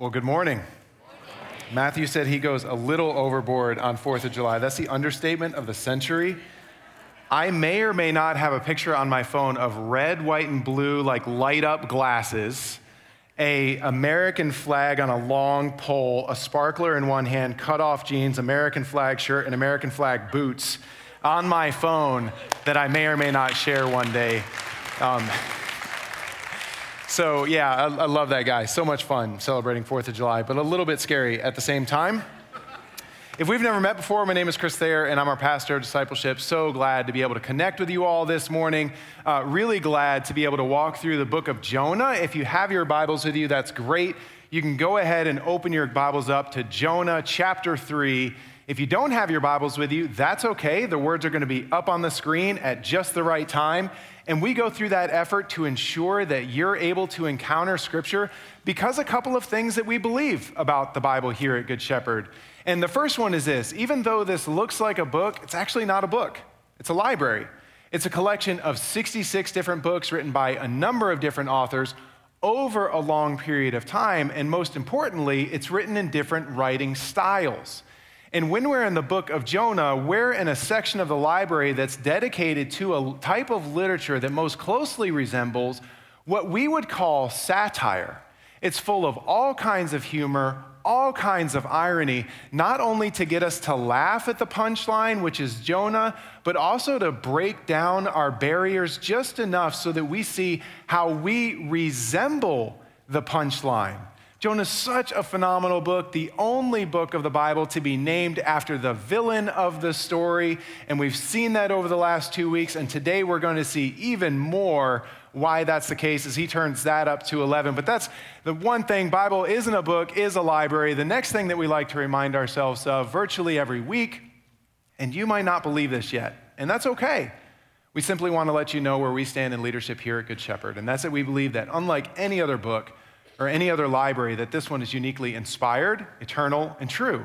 Well, good morning. Matthew said he goes a little overboard on 4th of July. That's the understatement of the century. I may or may not have a picture on my phone of red, white, and blue, like light up glasses, a American flag on a long pole, a sparkler in one hand, cut off jeans, American flag shirt, and American flag boots on my phone that I may or may not share one day. Um, so, yeah, I, I love that guy. So much fun celebrating 4th of July, but a little bit scary at the same time. If we've never met before, my name is Chris Thayer, and I'm our pastor of discipleship. So glad to be able to connect with you all this morning. Uh, really glad to be able to walk through the book of Jonah. If you have your Bibles with you, that's great. You can go ahead and open your Bibles up to Jonah chapter 3. If you don't have your Bibles with you, that's okay. The words are going to be up on the screen at just the right time. And we go through that effort to ensure that you're able to encounter Scripture because a couple of things that we believe about the Bible here at Good Shepherd. And the first one is this even though this looks like a book, it's actually not a book, it's a library. It's a collection of 66 different books written by a number of different authors over a long period of time. And most importantly, it's written in different writing styles. And when we're in the book of Jonah, we're in a section of the library that's dedicated to a type of literature that most closely resembles what we would call satire. It's full of all kinds of humor, all kinds of irony, not only to get us to laugh at the punchline, which is Jonah, but also to break down our barriers just enough so that we see how we resemble the punchline. Jonah is such a phenomenal book, the only book of the Bible to be named after the villain of the story. And we've seen that over the last two weeks. And today we're going to see even more why that's the case as he turns that up to 11. But that's the one thing Bible isn't a book, is a library. The next thing that we like to remind ourselves of virtually every week, and you might not believe this yet, and that's okay. We simply want to let you know where we stand in leadership here at Good Shepherd. And that's that we believe that unlike any other book, or any other library that this one is uniquely inspired, eternal, and true.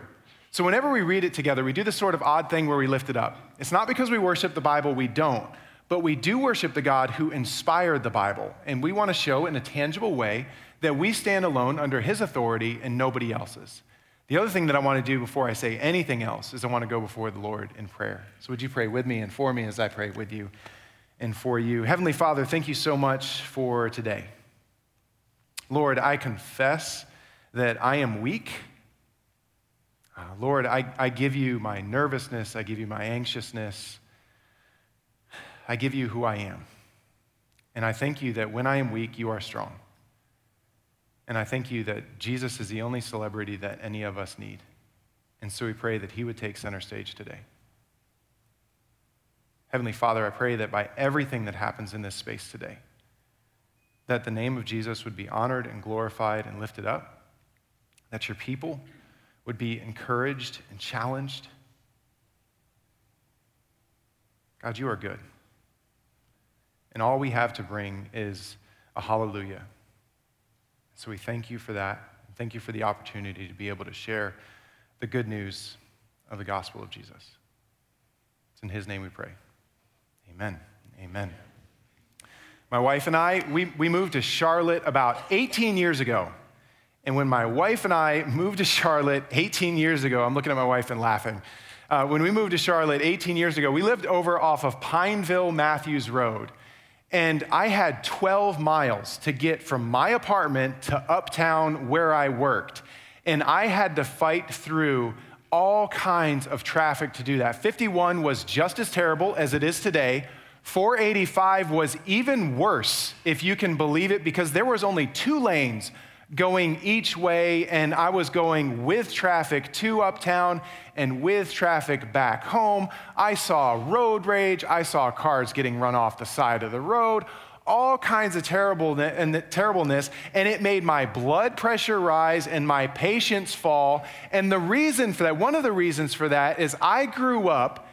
So whenever we read it together, we do this sort of odd thing where we lift it up. It's not because we worship the Bible, we don't, but we do worship the God who inspired the Bible. And we want to show in a tangible way that we stand alone under his authority and nobody else's. The other thing that I want to do before I say anything else is I want to go before the Lord in prayer. So would you pray with me and for me as I pray with you and for you? Heavenly Father, thank you so much for today. Lord, I confess that I am weak. Uh, Lord, I, I give you my nervousness, I give you my anxiousness, I give you who I am. And I thank you that when I am weak, you are strong. And I thank you that Jesus is the only celebrity that any of us need. And so we pray that he would take center stage today. Heavenly Father, I pray that by everything that happens in this space today, that the name of Jesus would be honored and glorified and lifted up, that your people would be encouraged and challenged. God, you are good. And all we have to bring is a hallelujah. So we thank you for that. Thank you for the opportunity to be able to share the good news of the gospel of Jesus. It's in his name we pray. Amen. Amen. My wife and I, we, we moved to Charlotte about 18 years ago. And when my wife and I moved to Charlotte 18 years ago, I'm looking at my wife and laughing. Uh, when we moved to Charlotte 18 years ago, we lived over off of Pineville Matthews Road. And I had 12 miles to get from my apartment to uptown where I worked. And I had to fight through all kinds of traffic to do that. 51 was just as terrible as it is today. 485 was even worse, if you can believe it, because there was only two lanes going each way, and I was going with traffic to uptown and with traffic back home. I saw road rage, I saw cars getting run off the side of the road, all kinds of terribleness and terribleness, and it made my blood pressure rise and my patience fall. And the reason for that, one of the reasons for that is I grew up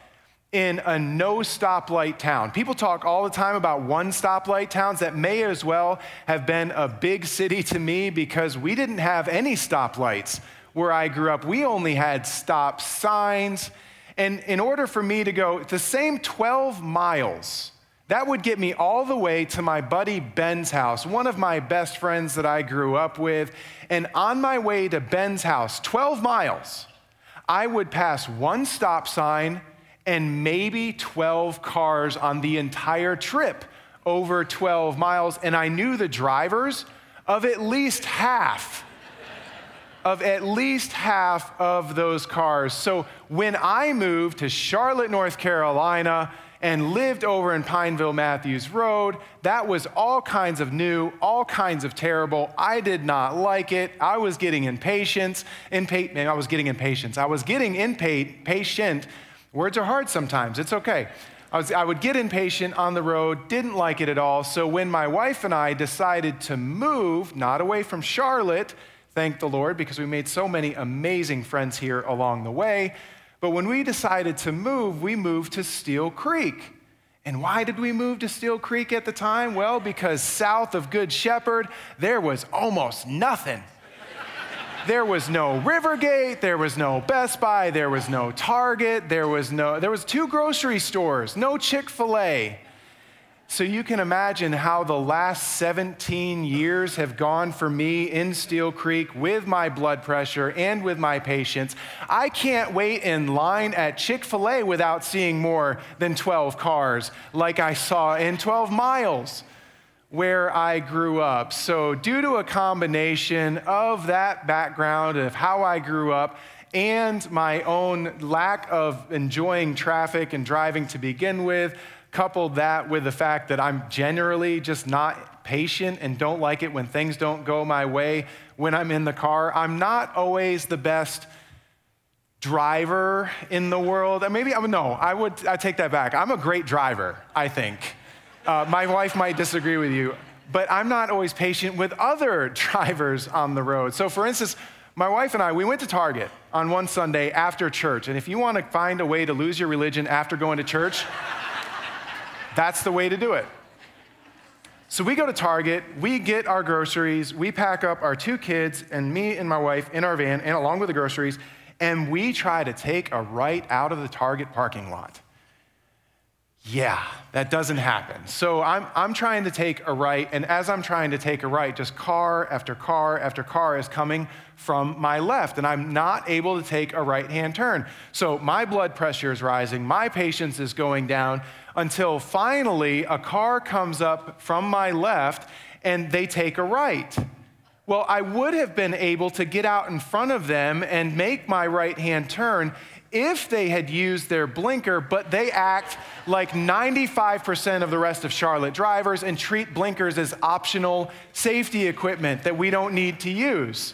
in a no stoplight town. People talk all the time about one stoplight towns that may as well have been a big city to me because we didn't have any stoplights where I grew up. We only had stop signs. And in order for me to go the same 12 miles that would get me all the way to my buddy Ben's house, one of my best friends that I grew up with. And on my way to Ben's house, 12 miles, I would pass one stop sign and maybe 12 cars on the entire trip over 12 miles. And I knew the drivers of at least half of at least half of those cars. So when I moved to Charlotte, North Carolina, and lived over in Pineville Matthews Road. That was all kinds of new, all kinds of terrible. I did not like it. I was getting impatient. Impa- I was getting impatient. I was getting impatient. Words are hard sometimes. It's okay. I, was, I would get impatient on the road, didn't like it at all. So when my wife and I decided to move, not away from Charlotte, thank the Lord, because we made so many amazing friends here along the way. But when we decided to move, we moved to Steel Creek. And why did we move to Steel Creek at the time? Well, because south of Good Shepherd, there was almost nothing. There was no Rivergate, there was no Best Buy, there was no Target, there was no there was two grocery stores, no Chick-fil-A. So you can imagine how the last 17 years have gone for me in Steel Creek with my blood pressure and with my patience. I can't wait in line at Chick fil A without seeing more than 12 cars like I saw in 12 miles where I grew up. So, due to a combination of that background of how I grew up, and my own lack of enjoying traffic and driving to begin with, coupled that with the fact that I'm generally just not patient and don't like it when things don't go my way when I'm in the car. I'm not always the best driver in the world. Maybe I'm no, I would I take that back. I'm a great driver, I think. Uh, my wife might disagree with you, but I'm not always patient with other drivers on the road. So, for instance, my wife and I, we went to Target on one Sunday after church. And if you want to find a way to lose your religion after going to church, that's the way to do it. So we go to Target, we get our groceries, we pack up our two kids and me and my wife in our van, and along with the groceries, and we try to take a right out of the Target parking lot. Yeah, that doesn't happen. So I'm, I'm trying to take a right, and as I'm trying to take a right, just car after car after car is coming from my left, and I'm not able to take a right hand turn. So my blood pressure is rising, my patience is going down, until finally a car comes up from my left and they take a right. Well, I would have been able to get out in front of them and make my right hand turn if they had used their blinker, but they act like 95% of the rest of Charlotte drivers and treat blinkers as optional safety equipment that we don't need to use.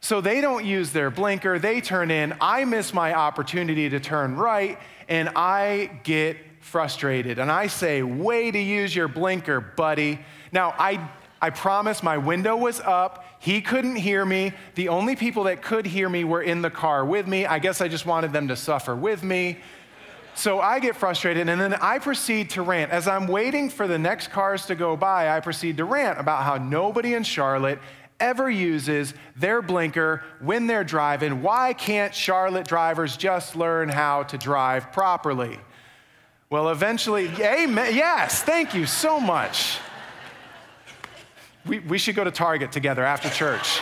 So they don't use their blinker, they turn in. I miss my opportunity to turn right, and I get frustrated. And I say, Way to use your blinker, buddy. Now, I, I promise my window was up. He couldn't hear me. The only people that could hear me were in the car with me. I guess I just wanted them to suffer with me. So I get frustrated and then I proceed to rant. As I'm waiting for the next cars to go by, I proceed to rant about how nobody in Charlotte ever uses their blinker when they're driving. Why can't Charlotte drivers just learn how to drive properly? Well, eventually, amen. Yes, thank you so much. We, we should go to Target together after church.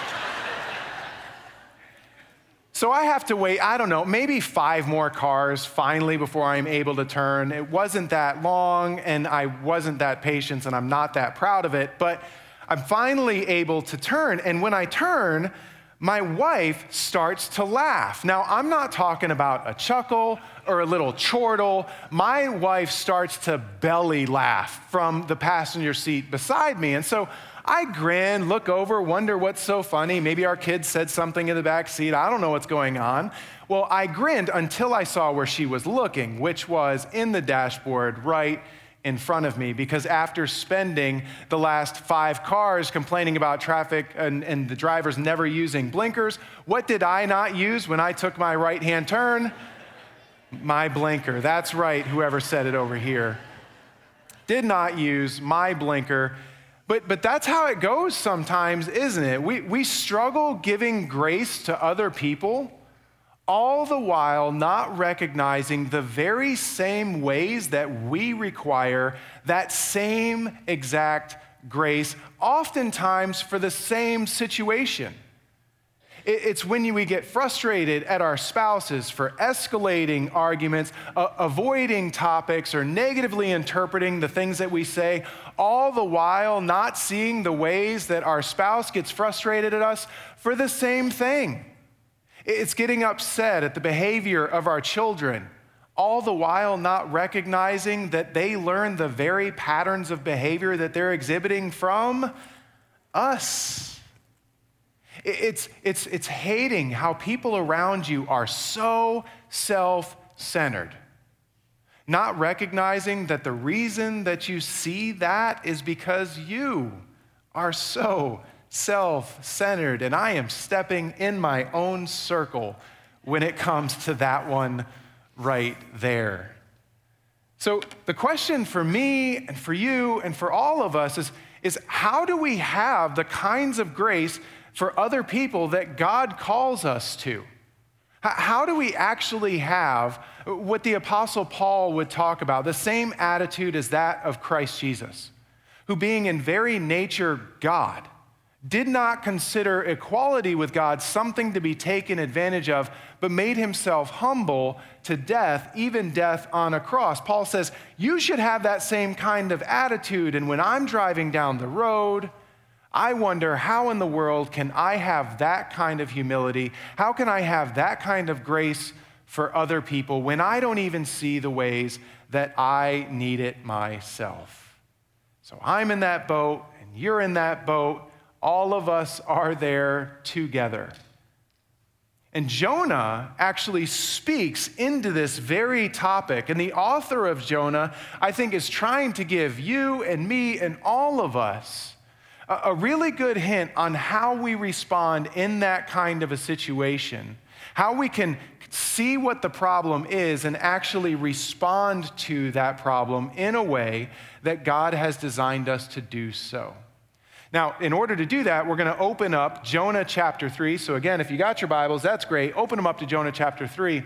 So I have to wait, I don't know, maybe five more cars finally before I'm able to turn. It wasn't that long, and I wasn't that patient, and I'm not that proud of it, but I'm finally able to turn. And when I turn, my wife starts to laugh. Now, I'm not talking about a chuckle or a little chortle, my wife starts to belly laugh from the passenger seat beside me. And so I grin, look over, wonder what's so funny. Maybe our kids said something in the back seat. I don't know what's going on. Well, I grinned until I saw where she was looking, which was in the dashboard right in front of me because after spending the last five cars complaining about traffic and, and, the drivers never using blinkers, what did I not use when I took my right hand turn? my blinker. That's right, whoever said it over here. Did not use my blinker. But, but that's how it goes sometimes, isn't it? We, we struggle giving grace to other people all the while not recognizing the very same ways that we require that same exact grace, oftentimes for the same situation. It's when we get frustrated at our spouses for escalating arguments, uh, avoiding topics, or negatively interpreting the things that we say, all the while not seeing the ways that our spouse gets frustrated at us for the same thing. It's getting upset at the behavior of our children, all the while not recognizing that they learn the very patterns of behavior that they're exhibiting from us. It's, it's, it's hating how people around you are so self centered. Not recognizing that the reason that you see that is because you are so self centered, and I am stepping in my own circle when it comes to that one right there. So, the question for me and for you and for all of us is, is how do we have the kinds of grace for other people that God calls us to? How do we actually have what the Apostle Paul would talk about, the same attitude as that of Christ Jesus, who, being in very nature God, did not consider equality with God something to be taken advantage of, but made himself humble to death, even death on a cross. Paul says, You should have that same kind of attitude. And when I'm driving down the road, I wonder how in the world can I have that kind of humility? How can I have that kind of grace for other people when I don't even see the ways that I need it myself? So I'm in that boat, and you're in that boat all of us are there together. And Jonah actually speaks into this very topic. And the author of Jonah, I think, is trying to give you and me and all of us a, really good hint on how we respond in that kind of a situation, how we can see what the problem is and actually respond to that problem in a way that God has designed us to do so. Now, in order to do that, we're going to open up Jonah chapter 3. So, again, if you got your Bibles, that's great. Open them up to Jonah chapter 3.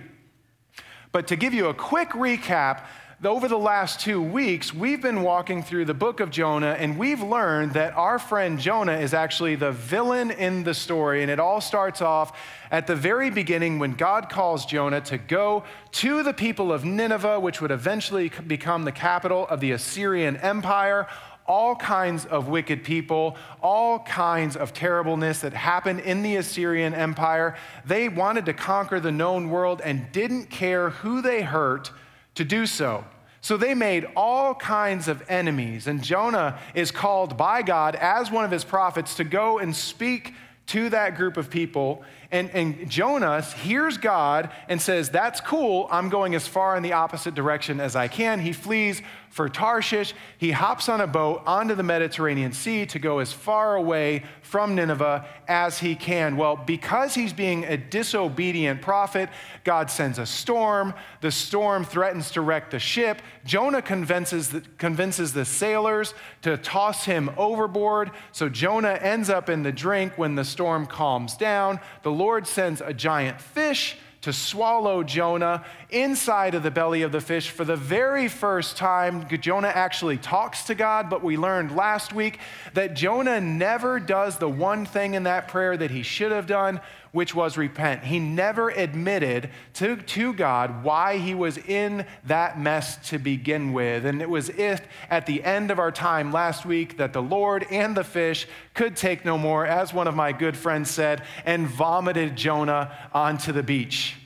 But to give you a quick recap, over the last two weeks, we've been walking through the book of Jonah, and we've learned that our friend Jonah is actually the villain in the story. And it all starts off at the very beginning when God calls Jonah to go to the people of Nineveh, which would eventually become the capital of the Assyrian Empire all kinds of wicked people, all kinds of terribleness that happened in the Assyrian Empire. They wanted to conquer the known world and didn't care who they hurt to do so. So they made all kinds of enemies. And Jonah is called by God as one of his prophets to go and speak to that group of people. And, and Jonah hears God and says, That's cool. I'm going as far in the opposite direction as I can. He flees for Tarshish. He hops on a boat onto the Mediterranean Sea to go as far away from Nineveh as he can. Well, because he's being a disobedient prophet, God sends a storm. The storm threatens to wreck the ship. Jonah convinces the, convinces the sailors to toss him overboard. So Jonah ends up in the drink when the storm calms down. The Lord sends a giant fish to swallow Jonah inside of the belly of the fish for the very first time. Jonah actually talks to God, but we learned last week that Jonah never does the one thing in that prayer that he should have done, which was repent. He never admitted to, to God why he was in that mess to begin with. And it was if at the end of our time last week that the Lord and the fish could take no more, as one of my good friends said, and vomited Jonah onto the beach.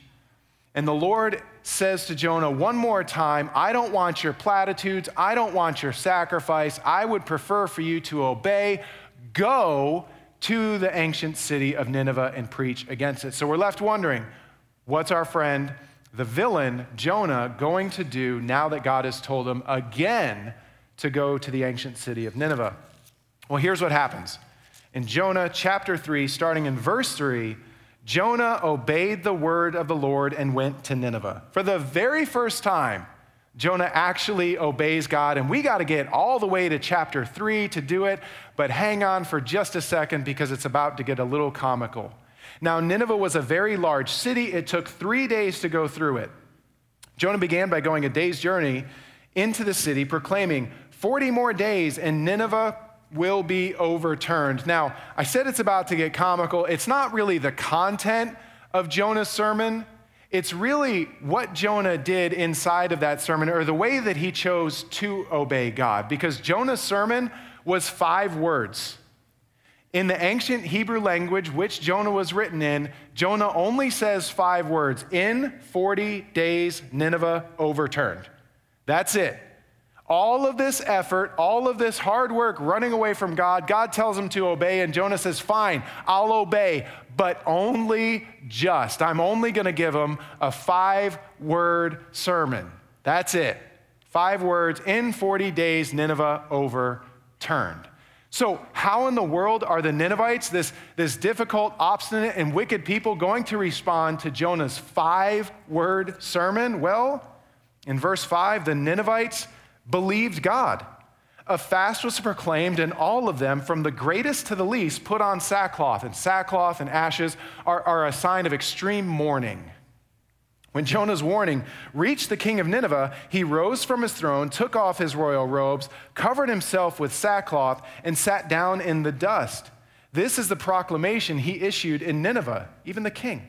And the Lord says to Jonah one more time, I don't want your platitudes. I don't want your sacrifice. I would prefer for you to obey. Go to the ancient city of Nineveh and preach against it. So we're left wondering what's our friend, the villain, Jonah, going to do now that God has told him again to go to the ancient city of Nineveh? Well, here's what happens. In Jonah chapter 3, starting in verse 3, Jonah obeyed the word of the Lord and went to Nineveh. For the very first time, Jonah actually obeys God, and we got to get all the way to chapter three to do it, but hang on for just a second because it's about to get a little comical. Now, Nineveh was a very large city. It took three days to go through it. Jonah began by going a day's journey into the city, proclaiming, 40 more days and Nineveh will be overturned. Now, I said it's about to get comical. It's not really the content of Jonah's sermon, it's really what Jonah did inside of that sermon or the way that he chose to obey God. Because Jonah's sermon was five words. In the ancient Hebrew language, which Jonah was written in, Jonah only says five words In 40 days, Nineveh overturned. That's it. All of this effort, all of this hard work running away from God, God tells him to obey, and Jonah says, Fine, I'll obey, but only just. I'm only going to give him a five word sermon. That's it. Five words. In 40 days, Nineveh overturned. So, how in the world are the Ninevites, this, this difficult, obstinate, and wicked people, going to respond to Jonah's five word sermon? Well, in verse 5, the Ninevites believed God. A fast was proclaimed, and all of them, from the greatest to the least, put on sackcloth. And sackcloth and ashes are, are a sign of extreme mourning. When Jonah's warning reached the king of Nineveh, he rose from his throne, took off his royal robes, covered himself with sackcloth, and sat down in the dust. This is the proclamation he issued in Nineveh, even the king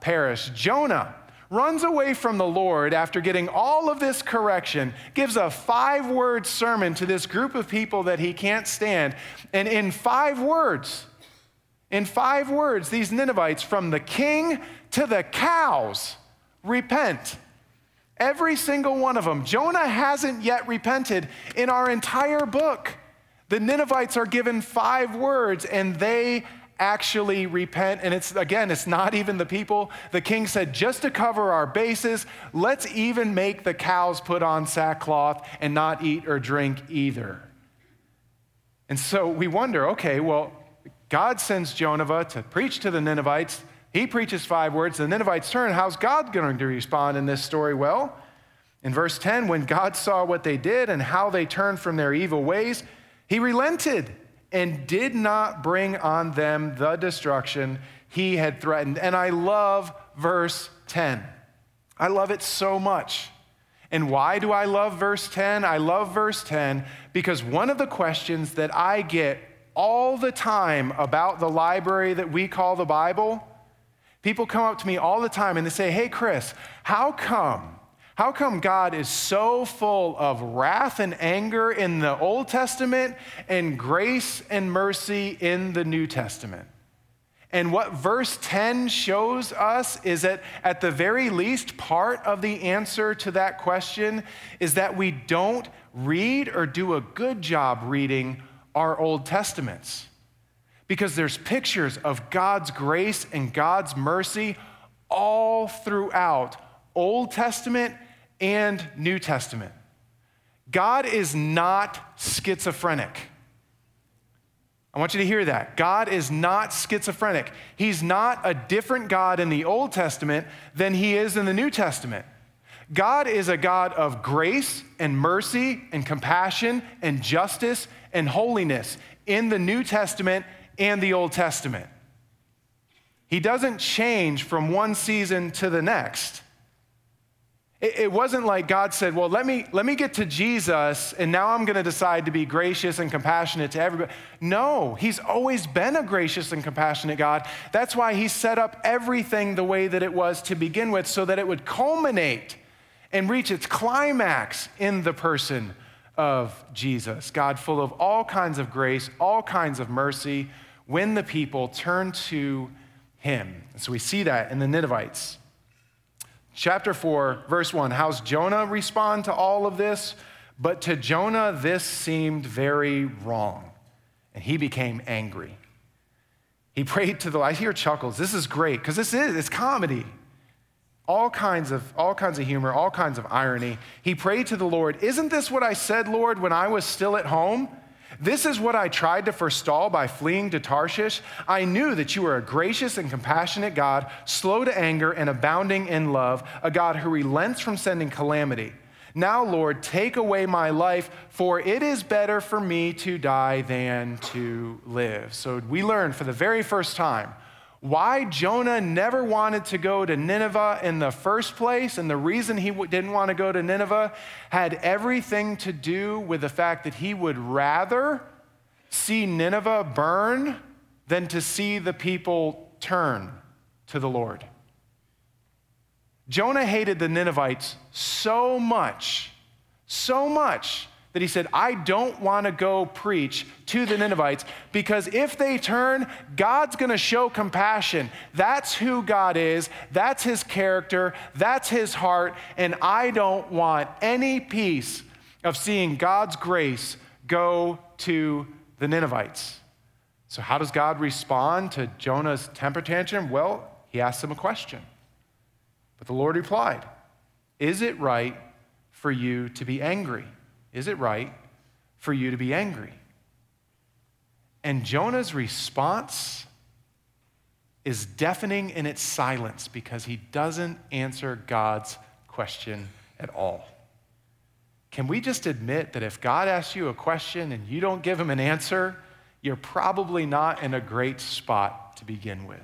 perish. Jonah runs away from the Lord after getting all of this correction, gives a five word sermon to this group of people that he can't stand. And in five words, in five words, these Ninevites, from the king to the cows, repent. Every single one of them. Jonah hasn't yet repented in our entire book. The Ninevites are given five words and they actually repent. And it's, again, it's not even the people. The king said, just to cover our bases, let's even make the cows put on sackcloth and not eat or drink either. And so we wonder okay, well, God sends Jonah to preach to the Ninevites. He preaches five words. The Ninevites turn. How's God going to respond in this story? Well, in verse 10, when God saw what they did and how they turned from their evil ways, he relented and did not bring on them the destruction he had threatened. And I love verse 10. I love it so much. And why do I love verse 10? I love verse 10 because one of the questions that I get all the time about the library that we call the Bible, people come up to me all the time and they say, Hey, Chris, how come how come God is so full of wrath and anger in the Old Testament and grace and mercy in the New Testament? And what verse 10 shows us is that, at the very least, part of the answer to that question is that we don't read or do a good job reading our Old Testaments. Because there's pictures of God's grace and God's mercy all throughout Old Testament and New Testament. God is not schizophrenic. I want you to hear that. God is not schizophrenic. He's not a different God in the Old Testament than he is in the New Testament. God is a God of grace and mercy and compassion and justice and holiness in the New Testament and the Old Testament. He doesn't change from one season to the next. It wasn't like God said, Well, let me, let me get to Jesus, and now I'm going to decide to be gracious and compassionate to everybody. No, He's always been a gracious and compassionate God. That's why He set up everything the way that it was to begin with, so that it would culminate and reach its climax in the person of Jesus. God, full of all kinds of grace, all kinds of mercy, when the people turn to Him. so we see that in the Ninevites. Chapter 4, verse 1. How's Jonah respond to all of this? But to Jonah, this seemed very wrong, and he became angry. He prayed to the Lord. I hear chuckles. This is great because this is it's comedy. All kinds of all kinds of humor, all kinds of irony. He prayed to the Lord, "Isn't this what I said, Lord, when I was still at home?" This is what I tried to forestall by fleeing to Tarshish. I knew that you were a gracious and compassionate God, slow to anger and abounding in love, a God who relents from sending calamity. Now, Lord, take away my life, for it is better for me to die than to live. So we learn for the very first time why Jonah never wanted to go to Nineveh in the first place, and the reason he didn't want to go to Nineveh had everything to do with the fact that he would rather see Nineveh burn than to see the people turn to the Lord. Jonah hated the Ninevites so much, so much that he said, I don't want to go preach to the Ninevites because if they turn, God's going to show compassion. That's who God is, that's his character, that's his heart, and I don't want any piece of seeing God's grace go to the Ninevites. So, how does God respond to Jonah's temper tantrum? Well, he asks him a question. But the Lord replied, Is it right for you to be angry? Is it right for you to be angry? And Jonah's response is deafening in its silence because he doesn't answer God's question at all. Can we just admit that if God asks you a question and you don't give him an answer, you're probably not in a great spot to begin with?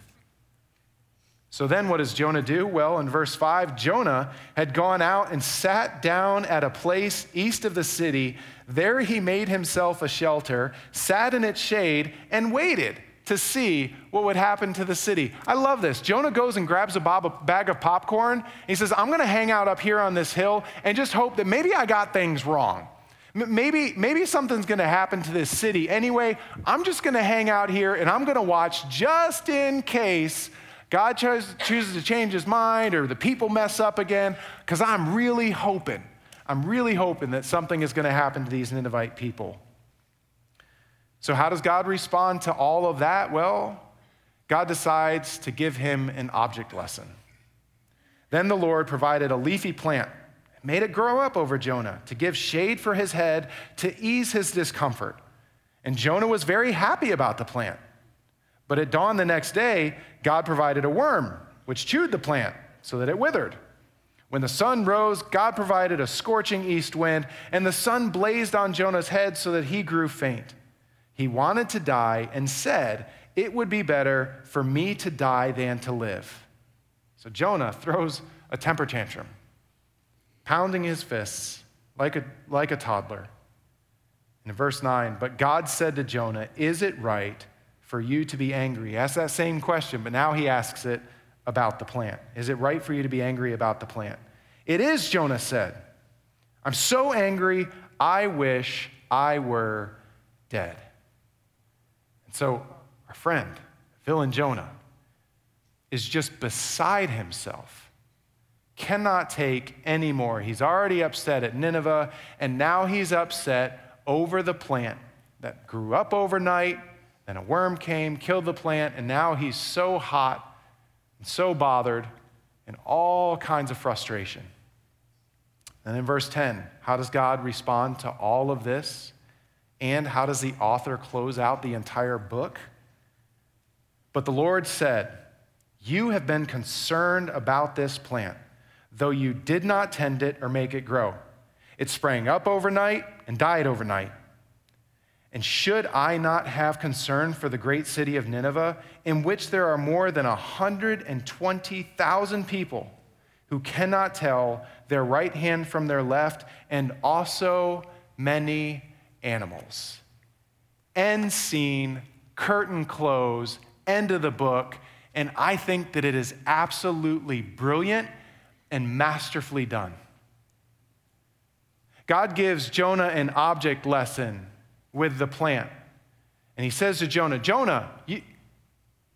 So then, what does Jonah do? Well, in verse 5, Jonah had gone out and sat down at a place east of the city. There he made himself a shelter, sat in its shade, and waited to see what would happen to the city. I love this. Jonah goes and grabs a bag of popcorn. He says, I'm going to hang out up here on this hill and just hope that maybe I got things wrong. Maybe, maybe something's going to happen to this city. Anyway, I'm just going to hang out here and I'm going to watch just in case God chooses to change his mind or the people mess up again, because I'm really hoping, I'm really hoping that something is going to happen to these Ninevite people. So, how does God respond to all of that? Well, God decides to give him an object lesson. Then the Lord provided a leafy plant, made it grow up over Jonah to give shade for his head to ease his discomfort. And Jonah was very happy about the plant. But at dawn the next day, God provided a worm, which chewed the plant so that it withered. When the sun rose, God provided a scorching east wind, and the sun blazed on Jonah's head so that he grew faint. He wanted to die and said, It would be better for me to die than to live. So Jonah throws a temper tantrum, pounding his fists like a, like a toddler. In verse 9, but God said to Jonah, Is it right? For you to be angry? Asked that same question, but now he asks it about the plant. Is it right for you to be angry about the plant? It is, Jonah said. I'm so angry, I wish I were dead. And so, our friend, villain Jonah, is just beside himself, cannot take anymore. He's already upset at Nineveh, and now he's upset over the plant that grew up overnight then a worm came, killed the plant, and now he's so hot and so bothered and all kinds of frustration. And in verse 10, how does God respond to all of this? And how does the author close out the entire book? But the Lord said, You have been concerned about this plant, though you did not tend it or make it grow. It sprang up overnight and died overnight. And should I not have concern for the great city of Nineveh, in which there are more than 120,000 people who cannot tell their right hand from their left, and also many animals? End scene, curtain close, end of the book. And I think that it is absolutely brilliant and masterfully done. God gives Jonah an object lesson with the plant. And he says to Jonah, Jonah, you,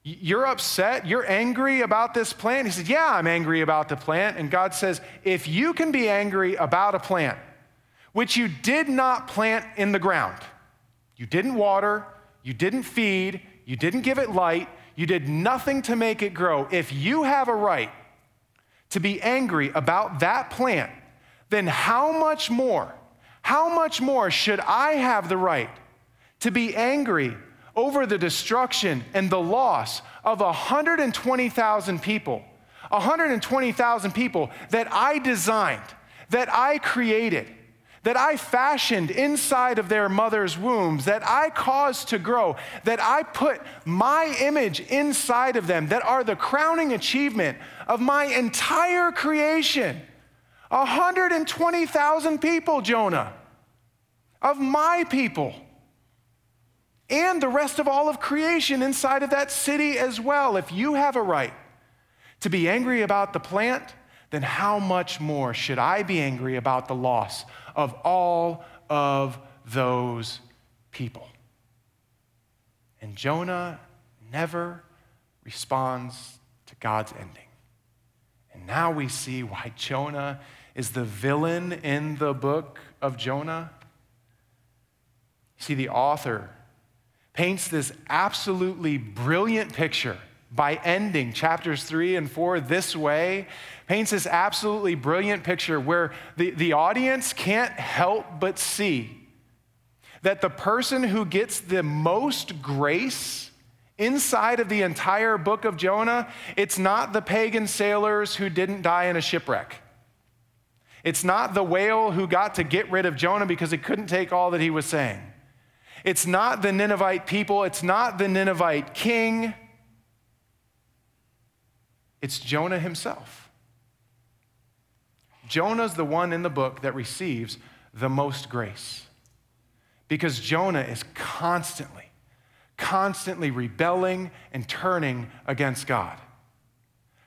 you're upset? You're angry about this plant? He said, Yeah, I'm angry about the plant. And God says, If you can be angry about a plant, which you did not plant in the ground, you didn't water, you didn't feed, you didn't give it light, You did nothing to make it grow. If you have a right to be angry about that plant, then how much more, how much more should I have the right to be angry over the destruction and the loss of 120,000 people? 120,000 people that I designed, that I created, that I fashioned inside of their mother's wombs, that I caused to grow, that I put my image inside of them, that are the crowning achievement of my entire creation. 120,000 people, Jonah, of my people, and the rest of all of creation inside of that city as well. If you have a right to be angry about the plant, then how much more should I be angry about the loss of all of those people? And Jonah never responds to God's ending. And now we see why Jonah is the villain in the book of Jonah. See, the author paints this absolutely brilliant picture by ending chapters three and four this way, paints this absolutely brilliant picture where the, the audience can't help but see that the person who gets the most grace inside of the entire book of Jonah, it's not the pagan sailors who didn't die in a shipwreck. It's not the whale who got to get rid of Jonah because it couldn't take all that he was saying. It's not the Ninevite people. It's not the Ninevite king. It's Jonah himself. Jonah's the one in the book that receives the most grace because Jonah is constantly, constantly rebelling and turning against God,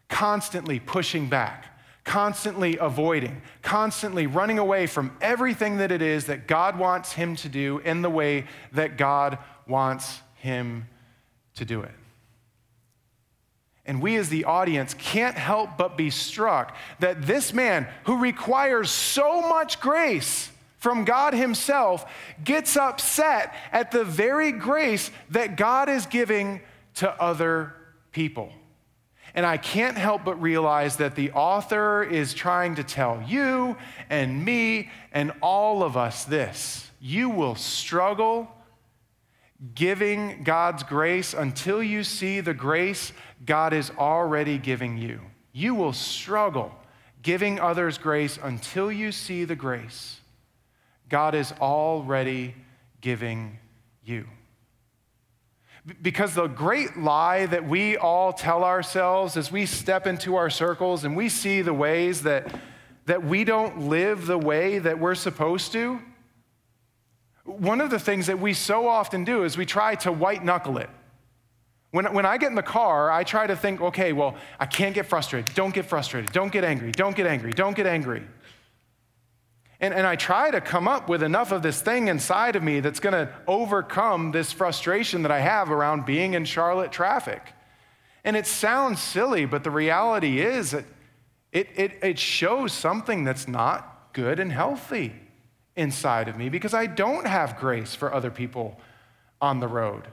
constantly pushing back, constantly avoiding, constantly running away from everything that it is that God wants him to do in the way that God wants him to do it. And we, as the audience, can't help but be struck that this man, who requires so much grace from God Himself, gets upset at the very grace that God is giving to other people. And I can't help but realize that the author is trying to tell you and me and all of us this you will struggle giving God's grace until you see the grace God is already giving you. You will struggle giving others grace until you see the grace God is already giving you. Because the great lie that we all tell ourselves as we step into our circles and we see the ways that, that we don't live the way that we're supposed to, one of the things that we so often do is we try to white knuckle it. When, when I get in the car, I try to think, okay, well, I can't get frustrated. Don't get frustrated. Don't get angry. Don't get angry. Don't get angry. And, and I try to come up with enough of this thing inside of me that's going to overcome this frustration that I have around being in Charlotte traffic. And it sounds silly, but the reality is it, it, it, it shows something that's not good and healthy inside of me because I don't have grace for other people on the road.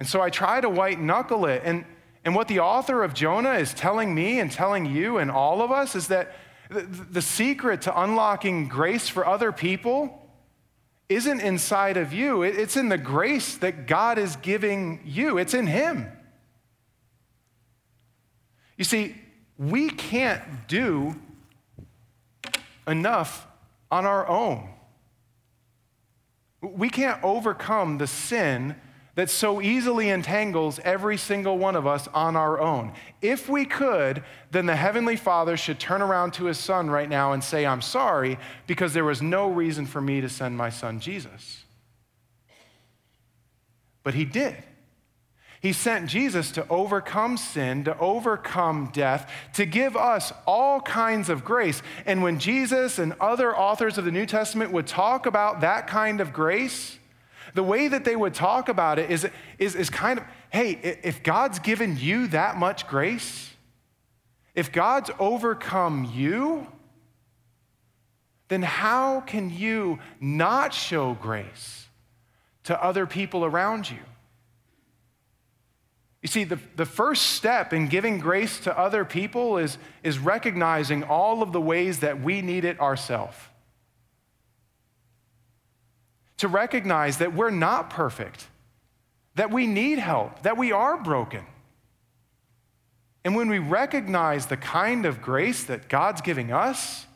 And so I try to white knuckle it. And, and what the author of Jonah is telling me and telling you and all of us is that the, the secret to unlocking grace for other people isn't inside of you, it's in the grace that God is giving you, it's in Him. You see, we can't do enough on our own. We can't overcome the sin that so easily entangles every single one of us on our own. If we could, then the Heavenly Father should turn around to His Son right now and say, I'm sorry, because there was no reason for me to send my Son Jesus. But He did. He sent Jesus to overcome sin, to overcome death, to give us all kinds of grace. And when Jesus and other authors of the New Testament would talk about that kind of grace, the way that they would talk about it is, is, is kind of hey, if God's given you that much grace, if God's overcome you, then how can you not show grace to other people around you? You see, the, the first step in giving grace to other people is, is recognizing all of the ways that we need it ourselves. To recognize that we're not perfect, that we need help, that we are broken. And when we recognize the kind of grace that God's giving us,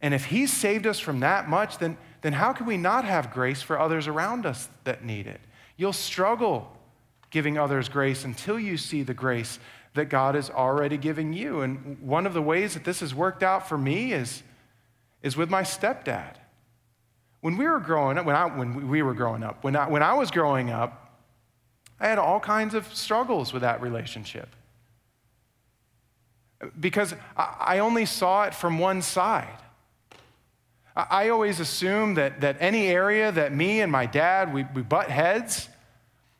and if He's saved us from that much, then, then how can we not have grace for others around us that need it? You'll struggle giving others grace until you see the grace that God is already giving you. And one of the ways that this has worked out for me is, is with my stepdad. When we were growing up, when, I, when we were growing up, when I, when I was growing up, I had all kinds of struggles with that relationship. Because I only saw it from one side. I always assumed that, that any area that me and my dad, we, we butt heads,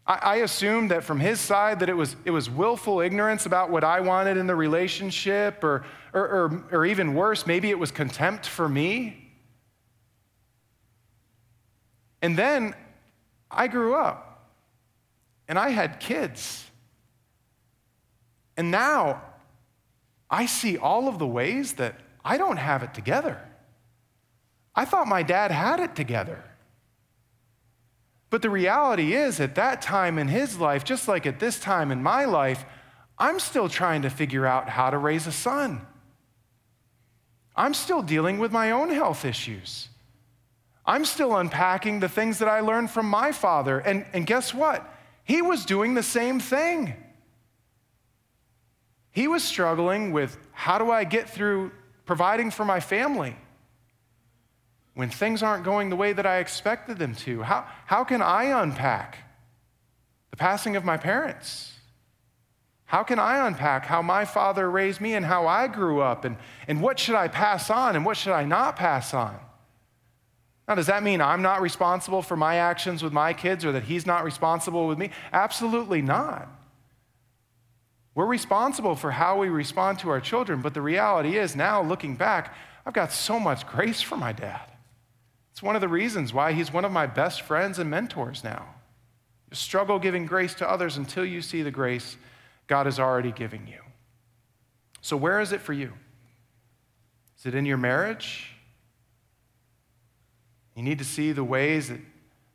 I, I assumed that from his side that it was, it was willful ignorance about what I wanted in the relationship, or, or, or, or even worse, maybe it was contempt for me. And then I grew up and I had kids. And now I see all of the ways that I don't have it together. I thought my dad had it together. But the reality is, at that time in his life, just like at this time in my life, I'm still trying to figure out how to raise a son. I'm still dealing with my own health issues. I'm still unpacking the things that I learned from my father. And, and guess what? He was doing the same thing. He was struggling with how do I get through providing for my family? when things aren't going the way that I expected them to? How, how can I unpack the passing of my parents? How can I unpack how my father raised me and how I grew up? And, and what should I pass on and what should I not pass on? Now, does that mean I'm not responsible for my actions with my kids or that he's not responsible with me? Absolutely not. We're responsible for how we respond to our children, but the reality is now, looking back, I've got so much grace for my dad. It's one of the reasons why he's one of my best friends and mentors now. You struggle giving grace to others until you see the grace God is already giving you. So, where is it for you? Is it in your marriage? You need to see the ways that,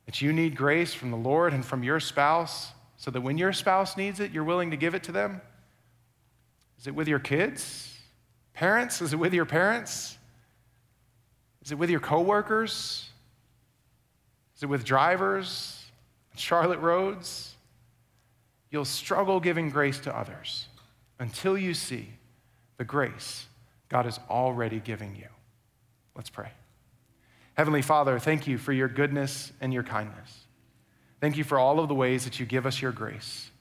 that you need grace from the Lord and from your spouse so that when your spouse needs it, you're willing to give it to them? Is it with your kids? Parents? Is it with your parents? Is it with your coworkers? Is it with drivers? Charlotte roads? You'll struggle giving grace to others until you see the grace God is already giving you. Let's pray. Heavenly Father, thank you for your goodness and your kindness. Thank you for all of the ways that you give us your grace.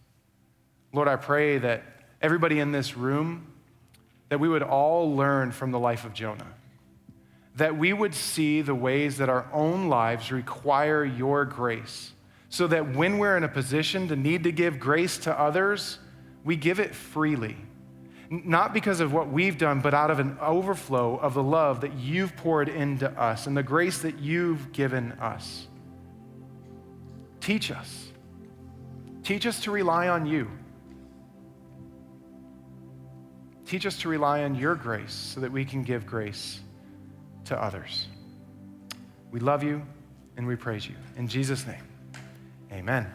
Lord, I pray that everybody in this room, that we would all learn from the life of Jonah that we would see the ways that our own lives require your grace, so that when we're in a position to need to give grace to others, we give it freely. Not because of what we've done, but out of an overflow of the love that you've poured into us and the grace that you've given us. Teach us. Teach us to rely on you. Teach us to rely on your grace so that we can give grace to others. We love you and we praise you. In Jesus' name, amen.